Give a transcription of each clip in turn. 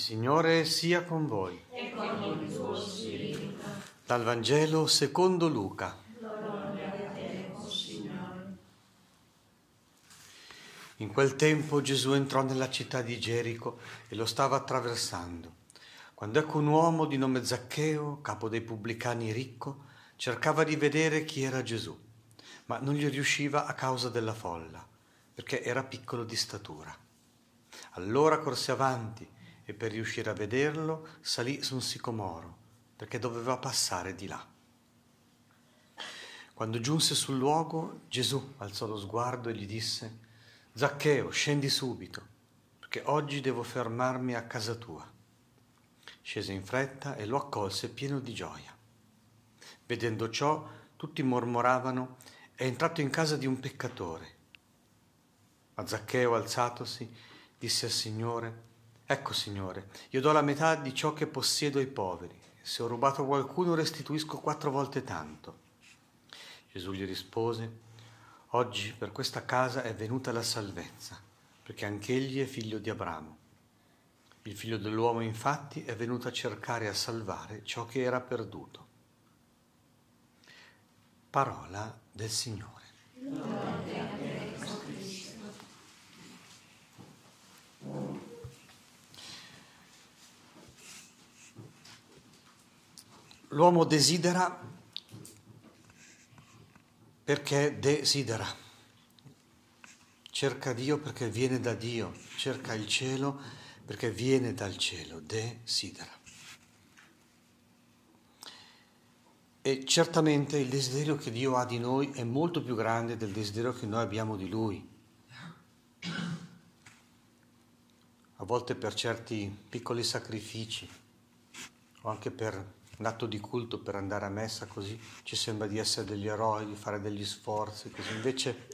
Signore sia con voi. e con il tuo spirito. Dal Vangelo secondo Luca. Gloria a te, o Signore. In quel tempo Gesù entrò nella città di Gerico e lo stava attraversando. Quando ecco un uomo di nome Zaccheo, capo dei pubblicani ricco, cercava di vedere chi era Gesù, ma non gli riusciva a causa della folla, perché era piccolo di statura. Allora corse avanti e per riuscire a vederlo salì su un sicomoro, perché doveva passare di là. Quando giunse sul luogo, Gesù alzò lo sguardo e gli disse, Zaccheo, scendi subito, perché oggi devo fermarmi a casa tua. Scese in fretta e lo accolse pieno di gioia. Vedendo ciò, tutti mormoravano, è entrato in casa di un peccatore. Ma Zaccheo, alzatosi, disse al Signore, Ecco, Signore, io do la metà di ciò che possiedo ai poveri. Se ho rubato qualcuno restituisco quattro volte tanto. Gesù gli rispose, Oggi per questa casa è venuta la salvezza, perché anch'egli è figlio di Abramo. Il figlio dell'uomo infatti è venuto a cercare e a salvare ciò che era perduto. Parola del Signore. L'uomo desidera perché desidera. Cerca Dio perché viene da Dio, cerca il cielo perché viene dal cielo, desidera. E certamente il desiderio che Dio ha di noi è molto più grande del desiderio che noi abbiamo di Lui. A volte per certi piccoli sacrifici o anche per un atto di culto per andare a messa così ci sembra di essere degli eroi, di fare degli sforzi, così invece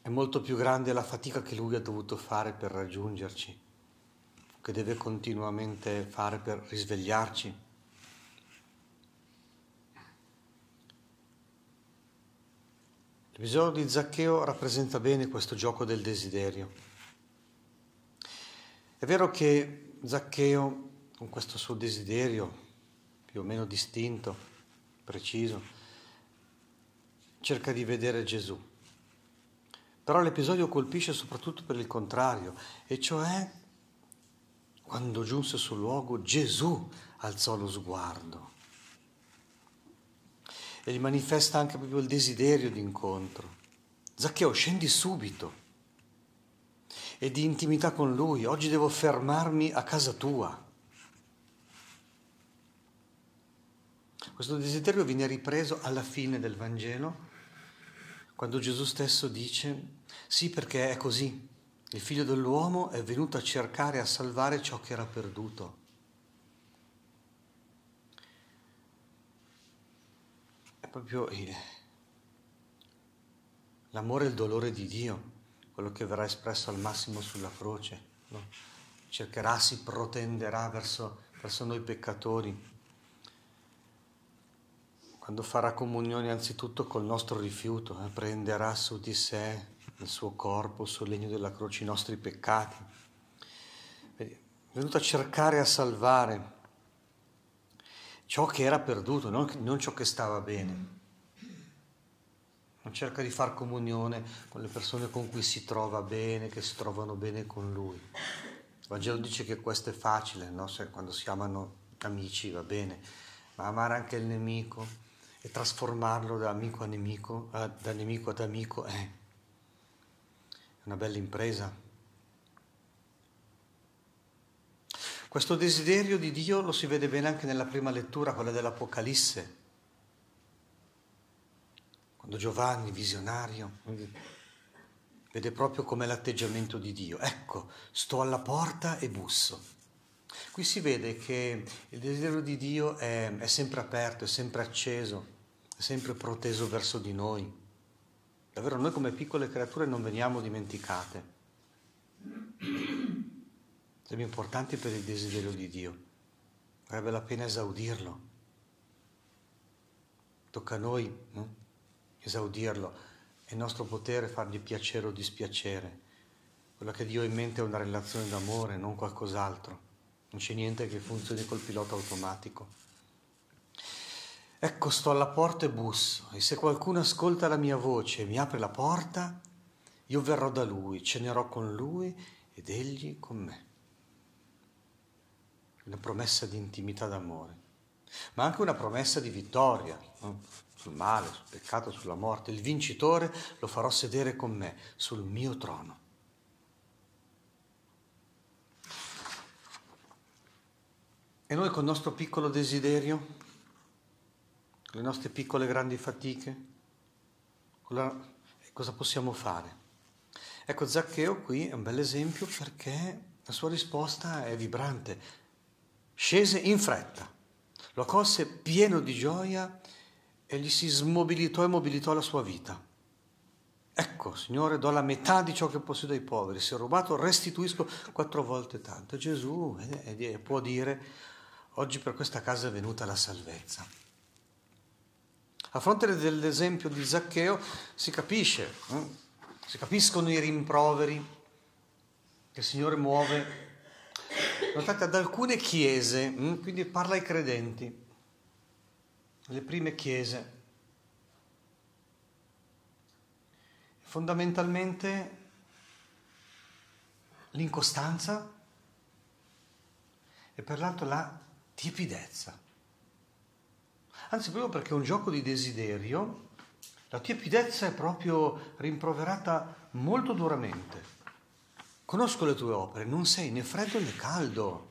è molto più grande la fatica che lui ha dovuto fare per raggiungerci, che deve continuamente fare per risvegliarci. L'episodio di Zaccheo rappresenta bene questo gioco del desiderio. È vero che Zaccheo, con questo suo desiderio più o meno distinto, preciso, cerca di vedere Gesù. Però l'episodio colpisce soprattutto per il contrario, e cioè quando giunse sul luogo Gesù alzò lo sguardo e gli manifesta anche proprio il desiderio di incontro. Zaccheo, scendi subito e di intimità con lui. Oggi devo fermarmi a casa tua. Questo desiderio viene ripreso alla fine del Vangelo, quando Gesù stesso dice, sì perché è così, il figlio dell'uomo è venuto a cercare e a salvare ciò che era perduto. È proprio il, l'amore e il dolore di Dio quello che verrà espresso al massimo sulla croce. No? Cercherà, si protenderà verso, verso noi peccatori. Quando farà comunione anzitutto col nostro rifiuto, eh, prenderà su di sé, nel suo corpo, sul legno della croce, i nostri peccati. È venuto a cercare a salvare ciò che era perduto, non, non ciò che stava bene non cerca di far comunione con le persone con cui si trova bene, che si trovano bene con lui. Il Vangelo dice che questo è facile, no? Se quando si amano amici va bene, ma amare anche il nemico e trasformarlo da amico a nemico, eh, da nemico ad amico è una bella impresa. Questo desiderio di Dio lo si vede bene anche nella prima lettura, quella dell'Apocalisse quando Giovanni, visionario, vede proprio com'è l'atteggiamento di Dio. Ecco, sto alla porta e busso. Qui si vede che il desiderio di Dio è, è sempre aperto, è sempre acceso, è sempre proteso verso di noi. Davvero noi come piccole creature non veniamo dimenticate. Siamo importanti per il desiderio di Dio. Varrebbe la pena esaudirlo. Tocca a noi, no? Esaudirlo, è nostro potere fargli piacere o dispiacere. Quella che Dio ha in mente è una relazione d'amore, non qualcos'altro. Non c'è niente che funzioni col pilota automatico. Ecco, sto alla porta e busso, e se qualcuno ascolta la mia voce e mi apre la porta, io verrò da lui, cenerò con lui ed egli con me. Una promessa di intimità d'amore, ma anche una promessa di vittoria sul male, sul peccato, sulla morte. Il vincitore lo farò sedere con me sul mio trono. E noi con il nostro piccolo desiderio, con le nostre piccole grandi fatiche, cosa possiamo fare? Ecco, Zaccheo qui è un bel esempio perché la sua risposta è vibrante. Scese in fretta, lo accolse pieno di gioia e gli si smobilitò e mobilitò la sua vita. Ecco, Signore, do la metà di ciò che possiedo ai poveri, se ho rubato restituisco quattro volte tanto. Gesù eh, eh, può dire, oggi per questa casa è venuta la salvezza. A fronte dell'esempio di Zaccheo si capisce, eh? si capiscono i rimproveri che il Signore muove. Notate ad alcune chiese, hm? quindi parla ai credenti, le prime chiese. Fondamentalmente l'incostanza e per l'altro la tiepidezza. Anzi, proprio perché è un gioco di desiderio, la tiepidezza è proprio rimproverata molto duramente. Conosco le tue opere, non sei né freddo né caldo.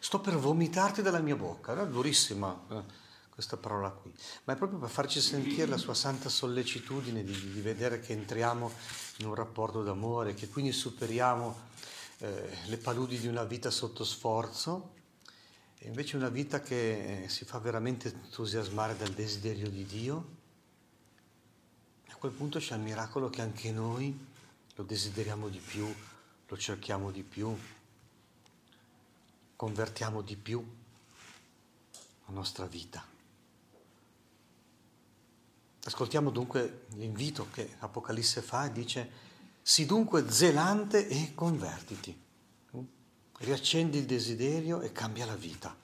Sto per vomitarti dalla mia bocca, era durissima eh, questa parola qui, ma è proprio per farci sentire la sua santa sollecitudine di, di vedere che entriamo in un rapporto d'amore, che quindi superiamo eh, le paludi di una vita sotto sforzo e invece una vita che eh, si fa veramente entusiasmare dal desiderio di Dio, a quel punto c'è il miracolo che anche noi lo desideriamo di più, lo cerchiamo di più, convertiamo di più la nostra vita. Ascoltiamo dunque l'invito che Apocalisse fa e dice, sii dunque zelante e convertiti riaccendi il desiderio e cambia la vita.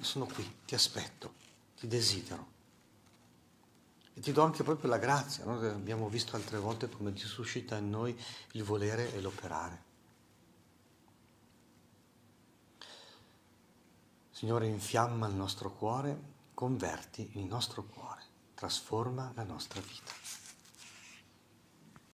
Sono qui, ti aspetto, ti desidero. E ti do anche proprio la grazia, no? abbiamo visto altre volte come Dio suscita in noi il volere e l'operare. Signore, infiamma il nostro cuore, converti il nostro cuore, trasforma la nostra vita.